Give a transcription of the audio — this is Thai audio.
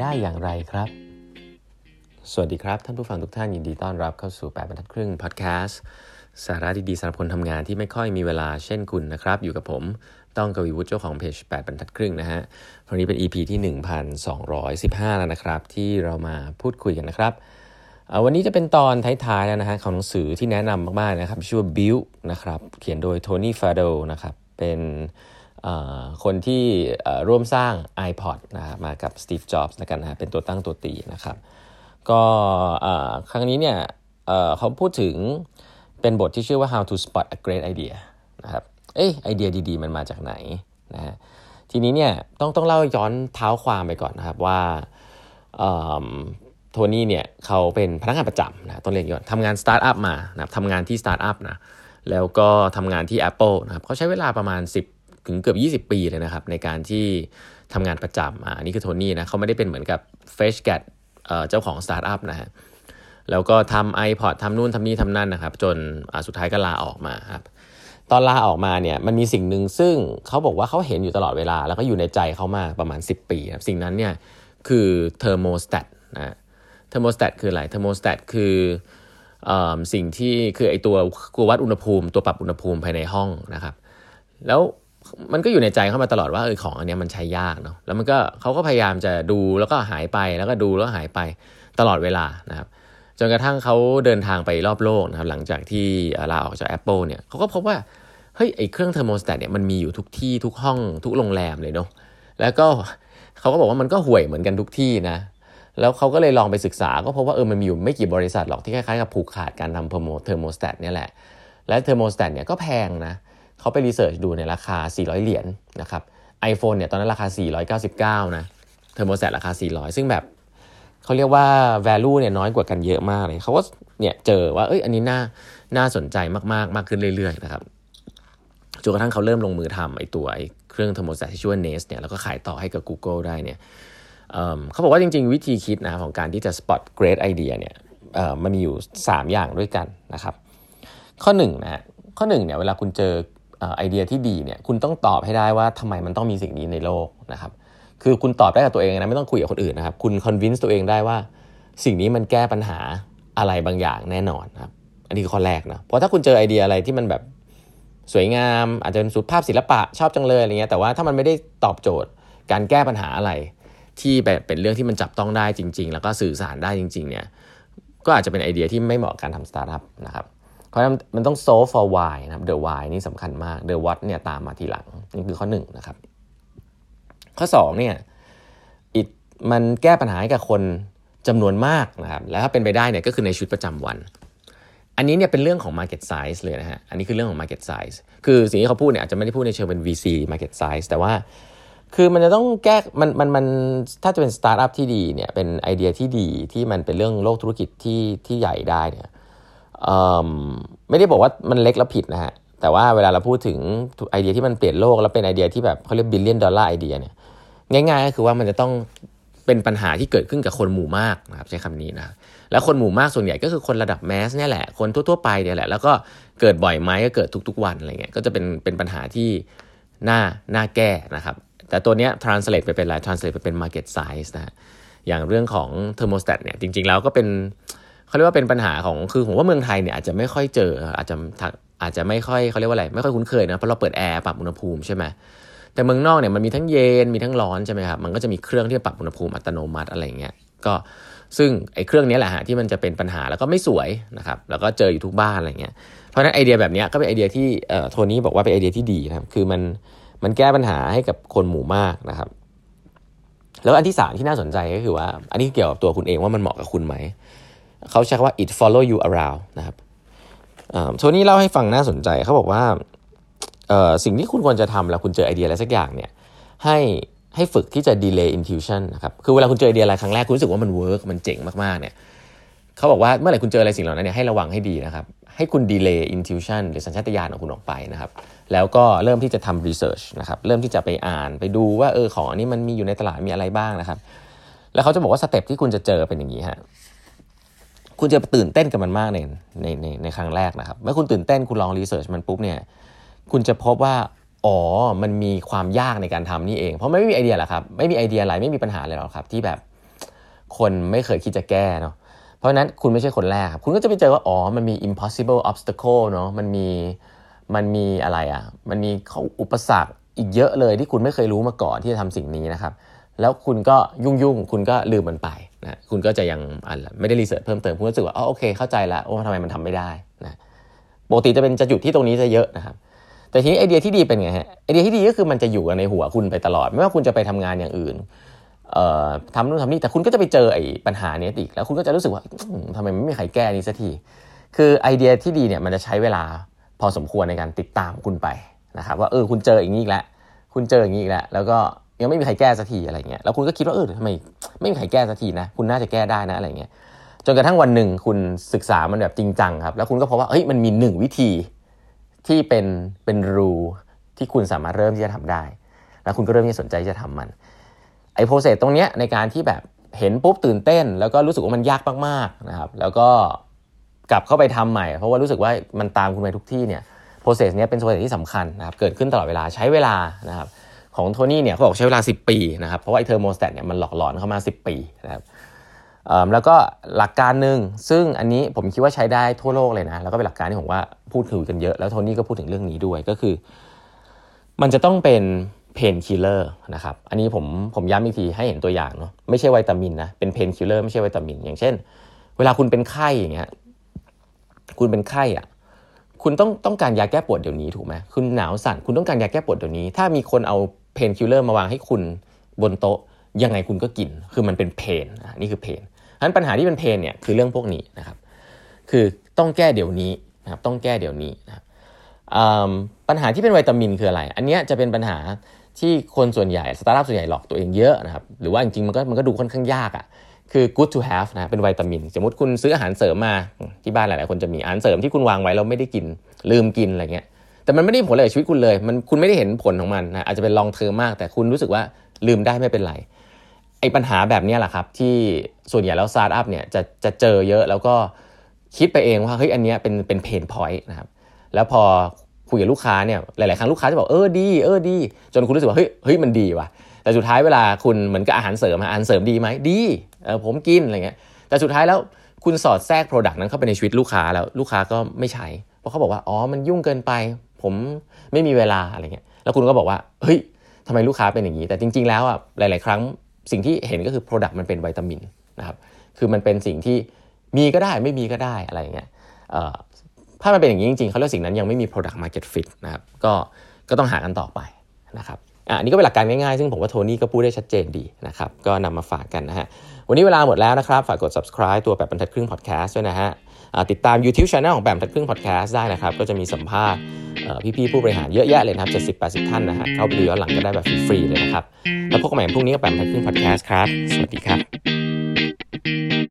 ได้อย่างไรครับ สวัสดีครับ ท่านผู้ฟังทุกท่านยินดีต้อนรับเข้าสู่ 8บรรทัดครึ่งพอดแคสต์สาระดีๆสำหรับคนทำงานที่ไม่ค่อยมีเวลาเช่นคุณนะครับ อยู่กับผมต้องกวีวุฒิเจ้าของเพจ8บรรทัดครึ่งนะฮะวันนี้เป็น EP ที่ 1215 แล้วนะครับ ที่เรามาพูดคุยกันนะครับ วันนี้จะเป็นตอนท้ายๆแล้วนะฮะของหนังสือที่แนะนำมากๆนะครับชื่อว่า Build นะครับเขียนโดยโทนี่ฟาโดนะครับเป็น คนที่ร่วมสร้าง iPod นะครับมากับ Steve Jobs นะกันนะเป็นตัวตั้งตัวตีนะครับก็ครั้งนี้เนี่ยเขาพูดถึงเป็นบทที่ชื่อว่า how to spot a great idea นะครับเอ้ไอเดียดีๆ มันมาจากไหนนะฮะทีนี้เนี่ยต้องต้องเล่าย้อนเท้าความไปก่อนนะครับว่าโทนี่เนี่ยเขาเป็นพนักงานประจำนะต้องเรียนก่อนทำงานสตาร์ทอัพมานะทำงานที่สตาร์ทอัพนะแล้วก็ทำงานที่ Apple นะครับเขาใช้เวลาประมาณ 10 ถึงเกือบ 20 ปีเลยนะครับ ในการที่ทำงานประจำอ่านี่คือโทนี่นะเขาไม่ได้เป็นเหมือนกับ fresh grad เจ้าของสตาร์ทอัพนะฮะแล้วก็ทำ iPod ทำนู่นทำนี่ทำนั่นนะครับ จนสุดท้ายก็ลาออกมาครับตอนลาออกมาเนี่ยมันมีสิ่งหนึ่งซึ่งเขาบอกว่าเขาเห็นอยู่ตลอดเวลา แล้วก็อยู่ในใจเขามาประมาณ 10 ปีครับสิ่งนั้นเนี่ยคือ thermostat นะ thermostat คืออะไร thermostat คือสิ่งที่คือไอตัวกวัดอุณหภูมิ ตัวปรับอุณหภูมิภายในห้องนะครับ แล้ว มันก็อยู่ในใจเข้ามาตลอดว่าเออของอันนี้มันใช้ยากเนาะแล้วมันก็เขาก็พยายามจะดูแล้วก็หายไปแล้วก็ดูแล้วหายไปตลอดเวลานะครับจนกระทั่งเขาเดินทางไปรอบโลกนะครับ หลังจากที่ลาออกจาก Apple เนี่ยเขาก็พบว่าเฮ้ยไอเครื่องเทอร์โมสแตทเนี่ยมันมีอยู่ทุกที่ทุกห้องทุกโรงแรมเลยเนาะแล้วก็เขาก็บอกว่ามันก็ห่วยเหมือนกันทุกที่นะแล้วเขาก็เลยลองไปศึกษาก็พบว่าเออมันมีอยู่ไม่กี่บริษัทหรอกที่คล้ายๆกับผูกขาดการทำ thermostat เนี่ยแหละและ thermostat เนี่ยก็แพงนะ เขาไป research ดูในราคา 400 เหรียญนะครับ iPhone เนี่ยตอนนั้นราคา 499 นะ thermostat ราคา 400 ซึ่งแบบเขาเรียกว่า value เนี่ยน้อยกว่ากันเยอะมากเลยเขาก็เนี่ยเจอว่าเอ้ยอันนี้น่าน่าสนใจมากๆ มากขึ้นเรื่อยๆนะครับจนกระทั่งเขาเริ่มลงมือทำไอ้ตัวไอ้เครื่อง thermostat ที่ชื่อว่า Nest เนี่ยแล้วก็ขายต่อให้กับ Google ได้เนี่ยเขาบอกว่าจริงๆ วิธีคิดนะของการที่จะ spot great idea เนี่ยมันมีอยู่ 3 อย่างด้วยกันนะครับ ข้อ1นนะข้อ1เนี่ยเวลาคุณเจอ ไอเดียที่ดีเนี่ยคุณต้องตอบให้ได้ว่าทำไมมันต้องมีสิ่งนี้ในโลกนะครับคือคุณตอบได้กับตัวเองนะไม่ต้องคุยกับคนอื่นนะครับคุณคอนวินส์ตัวเองได้ว่า สิ่งนี้มันแก้ปัญหาอะไรบางอย่างแน่นอนครับอันนี้คือข้อแรกนะเพราะถ้าคุณเจอไอเดียอะไรที่มันแบบสวยงาม อาจจะเป็นสุภาพศิลปะชอบจังเลยอะไรเงี้ยแต่ว่าถ้ามันไม่ได้ตอบโจทย์การแก้ปัญหาอะไร ที่แบบเป็นเรื่องที่มันจับต้องได้จริง ๆ แล้วก็สื่อสารได้จริง ๆเนี่ยก็อาจจะเป็นไอเดียที่ไม่เหมาะการทำสตาร์ทอัพนะครับ เพราะนั้นมันต้อง solve for why นะครับ the why นี่สำคัญมาก the what เนี่ยตามมาทีหลัง นี่คือข้อ1นะครับ ข้อ2เนี่ย it มันแก้ปัญหาให้กับคนจำนวนมากนะครับ แล้วถ้าเป็นไปได้เนี่ยก็คือในชีวิตประจำวัน อันนี้เนี่ยเป็นเรื่องของ market size เลยนะฮะ อันนี้คือเรื่องของ market size คือสิ่งที่เขาพูดเนี่ยอาจจะไม่ได้พูดในเชิงเป็น VC market size แต่ว่าคือมันจะต้องแก้มันมันมันถ้าจะเป็นสตาร์ทอัพที่ดีเนี่ยเป็นไอเดียที่ดีที่มันเป็นเรื่องโลกธุรกิจที่ที่ใหญ่ได้เนี่ย ไม่ได้บอกว่ามันเล็กแล้วผิดนะฮะแต่ว่าเวลาเราพูดถึงไอเดียที่มันเปลี่ยนโลกแล้วเป็นไอเดียที่แบบเขาเรียก billion dollar idea เนี่ยง่ายๆก็คือว่ามันจะต้องเป็นปัญหาที่เกิดขึ้นกับคนหมู่มากนะครับใช้คำนี้นะแล้วคนหมู่มากส่วนใหญ่ก็คือคนระดับ mass เนี่ยแหละคนทั่วๆไปเนี่ยแหละแล้วก็เกิดบ่อยไหมก็เกิดทุก ๆ วันอะไรเงี้ยก็จะเป็นเป็นปัญหาที่น่าน่าแก้นะครับแต่ตัวเนี้ย translate ไปเป็นอะไร translate ไปเป็น market size นะอย่างเรื่องของ thermostat เนี่ยจริงๆแล้วก็เป็น เขาเรียกว่าเป็นปัญหาของคือผมว่าเมืองไทยเนี่ยอาจจะไม่ค่อยเจออาจจะอาจจะไม่ค่อยเขาเรียกว่าอะไรไม่ค่อยคุ้นเคยนะเพราะเราเปิดแอร์ปรับอุณหภูมิใช่ไหมแต่เมืองนอกเนี่ยมันมีทั้งเย็นมีทั้งร้อนใช่ไหมครับมันก็จะมีเครื่องที่ปรับอุณหภูมิอัตโนมัติอะไรเงี้ยก็ซึ่งไอ้เครื่องนี้แหละฮะที่มันจะเป็นปัญหาแล้วก็ไม่สวยนะครับแล้วก็เจออยู่ทุกบ้านอะไรเงี้ยเพราะนั้นไอเดียแบบนี้ก็เป็นไอเดียที่โทนี่บอกว่าเป็นไอเดียที่ดีนะครับคือมันมันแก้ปัญหาให้กับคนหมู่มากนะครับ แล้วอันที่สามที่น่าสนใจก็คือว่า อันนี้เกี่ยวกับตัวคุณเองว่ามันเหมาะกับคุณไหม เขาใช้คำว่า it follow you around นะครับโทนี่เล่าให้ฟังน่าสนใจเขาบอกว่าสิ่งที่คุณควรจะทำแล้วคุณเจอไอเดียอะไรสักอย่างเนี่ยให้ให้ฝึกที่จะ delay intuition นะครับ คือเวลาคุณเจอไอเดียอะไรครั้งแรกคุณรู้สึกว่ามัน work มันเจ๋งมากๆ เนี่ยเขาบอกว่าเมื่อไหร่คุณเจออะไรสิ่งเหล่านั้นเนี่ยให้ระวังให้ดีนะครับ ให้คุณ delay intuition หรือสัญชาตญาณของคุณออกไปนะครับ แล้วก็เริ่มที่จะทำ research นะครับ เริ่มที่จะไปอ่านไปดูว่าเออของอันนี้มันมีอยู่ในตลาดมีอะไรบ้างนะครับ แล้วเขาจะบอกว่า step ที่คุณจะเจอเป็นอย่างนี้ฮะ คุณจะตื่นเต้นกับมันมากในในในในครั้งแรกนะครับ เมื่อคุณตื่นเต้นคุณลอง research มันปุ๊บเนี่ยคุณจะพบว่าอ๋อ มันมีความยากในการทำนี่เอง เพราะไม่มีไอเดียหรอกครับ ไม่มีไอเดียอะไรไม่มีปัญหาอะไรหรอกครับ ที่แบบคนไม่เคยคิดจะแก้เนาะ เพราะนั้นคุณไม่ใช่คนแรกครับ คุณก็จะไปเจอว่า อ๋อ มันมี impossible obstacle เนาะ มันมี มันมีอะไรอะ่ะ มันมีข้อุปสรรคอีกเยอะเลยที่คุณไม่เคยรู้มาก่อนที่จะทำสิ่งนี้นะครับ แล้วคุณก็ยุ่งยุ่งคุณก็ลืมมันไป นะคุณก็จะยังไม่ได้รีเสิร์ชเพิ่มเติมคุณก็รู้สึกว่าอ๋อโอเคเข้าใจล้วว่าทำไมมันทำไม่ได้นะปกติจะเป็นจะหยุดที่ตรงนี้จะเยอะนะครับแต่ทีนี้ไอเดียที่ดีเป็นไงฮะไอเดียที่ดีก็คือมันจะอยู่ในหัวคุณไปตลอด ไม่ว่าคุณจะไปทำงานอย่างอื่นเอ่อทำนู่นทำนี่แต่คุณก็จะไปเจอไอ้ปัญหานี้อีกแล้วคุณก็จะรู้สึกว่าทำไมไม่มีใครแก้นี้สักทีคือไอเดียที่ดีเนี่ยมันจะใช้เวลาพอสมควรในการติดตามคุณไปนะครับว่าเออคุณเจออย่างนี้อีกแล้วคุณเจออย่างนี้อีกแล้วแล้วก็ ยังไม่มีใครแก้สักทีอะไรเงี้ยแล้วคุณก็คิดว่าเออทำไมไม่มีใครแก้สักทีนะ คุณน่าจะแก้ได้นะอะไรเงี้ยจนกระทั่งวันหนึ่งคุณศึกษามันแบบจริงจังครับ แล้วคุณก็พบว่าเฮ้ยมันมีหนึ่งวิธีที่เป็นเป็นรูที่คุณสามารถเริ่มที่จะทำได้ แล้วคุณก็เริ่มที่จะสนใจจะทำมันไอ้ process ตรงเนี้ยในการที่แบบเห็นปุ๊บตื่นเต้น แล้วก็รู้สึกว่ามันยากมากๆนะครับ แล้วก็กลับเข้าไปทำใหม่ เพราะว่ารู้สึกว่ามันตามคุณไปทุกที่เนี่ย process เนี้ยเป็น process ที่สำคัญนะครับเกิดขึ้นตลอดเวลาใช้เวลานะครับ ของโทนี่เนี่ยเขาบอกใช้เวลา 10 ปีนะครับ เพราะว่าไอ้ thermostat เนี่ยมันหลอกหลอนเข้ามา 10 ปีนะครับแล้วก็หลักการหนึ่งซึ่งอันนี้ผมคิดว่าใช้ได้ทั่วโลกเลยนะ แล้วก็เป็นหลักการที่ผมว่าพูดถึงกันเยอะ แล้วโทนี่ก็พูดถึงเรื่องนี้ด้วยก็คือ มันจะต้องเป็น painkiller นะครับอันนี้ผมผมย้ำอีกทีให้เห็นตัวอย่างเนาะไม่ใช่วิตามินนะเป็น painkiller ไม่ใช่วิตามิน อย่างเช่น เวลาคุณเป็นไข้อย่างเงี้ยคุณเป็นไข้อะคุณต้องต้องการยาแก้ปวดเดี๋ยวนี้ถูกไหมคุณหนาวสั่นคุณต้องการยาแก้ปวดเดี๋ยวนี้ ถ้ามีคนเอา painkiller มาวางให้คุณบนโต๊ะยังไงคุณก็กิน คือมันเป็น pain นี่คือ painฉะนั้นปัญหาที่เป็นเพนเนี่ยคือเรื่องพวกนี้นะครับ คือต้องแก้เดี๋ยวนี้นะครับต้องแก้เดี๋ยวนี้นะครับปัญหาที่เป็นวิตามินคืออะไร อันนี้จะเป็นปัญหาที่คนส่วนใหญ่สตาร์ทอัพส่วนใหญ่หลอกตัวเองเยอะนะครับ หรือว่าจริงๆ มันก็มันก็ดูค่อนข้างยากอะ่ะ คือ good to have นะเป็นวิตามิน สมมติคุณซื้ออาหารเสริมมาที่บ้านหลายๆ คนจะมีอาหารเสริมที่คุณวางไว้เราไม่ได้กิน ลืมกินอะไรเงี้ย แต่มันไม่ได้ผลอะไรกับชีวิตคุณเลย มันคุณไม่ได้เห็นผลของมันนะอาจจะเป็นลองเทอมมาก แต่คุณรู้สึกว่าลืมได้ไม่เป็นไรไอ้ปัญหาแบบนี้แหละครับที่ส่วนใหญ่แล้วสตาร์ทอัพเนี่ยจะจะเจอเยอะแล้วก็คิดไปเองว่าเฮ้ยอันนี้เป็นเป็น pain point นะครับแล้วพอคุยกับลูกค้าเนี่ยหลาย ๆ ครั้งลูกค้าจะบอกเออดีเออดี จนคุณรู้สึกว่าเฮ้ยเฮ้ยมันดีว่ะแต่สุดท้ายเวลาคุณเหมือนกับอาหารเสริมอาหารเสริมดีไหมดีเออผมกินอะไรเงี้ยแต่สุดท้ายแล้วคุณสอดแทรก product นั้นเข้าไปในชีวิตลูกค้าแล้วลูกค้าก็ไม่ใช้เพราะเขาบอกว่าอ๋อมันยุ่งเกินไป ผมไม่มีเวลาอะไรเงี้ยแล้วคุณก็บอกว่าเฮ้ยทำไมลูกค้าเป็นอย่างนี้ แต่จริง ๆ แล้วอะหลาย ๆ ครั้งสิ่งที่เห็นก็คือโปรดักมันเป็นวิตามินนะครับคือมันเป็นสิ่งที่มีก็ได้ไม่มีก็ได้อะไรเงี้ยถ้ามันเป็นอย่างนี้จริง ๆเขาเรียกสิ่งนั้นยังไม่มี product market fit นะครับก็ก็ต้องหากันต่อไปนะครับ อันนี้ก็เป็นหลักการง่ายๆ ซึ่งผมว่าโทนี่ก็พูดได้ชัดเจนดีนะครับ ก็นำมาฝากกันนะฮะ วันนี้เวลาหมดแล้วนะครับ ฝากกด subscribe ตัวแบบบรรทัดครึ่ง podcast ด้วยนะฮะติดตาม YouTube Channel ของแบบบรรทัดครึ่ง podcast ได้นะครับ ก็จะมีสัมภาษณ์พี่ๆผู้บริหารเยอะแยะเลยนะครับเจ็ดสิบแปดสิบท่านนะฮะ เข้าไปดูย้อนหลังก็ได้แบบฟรีๆเลยนะครับ แล้วพบกันใหม่พรุ่งนี้กับแบบบรรทัดครึ่ง podcast ครับ สวัสดีครับ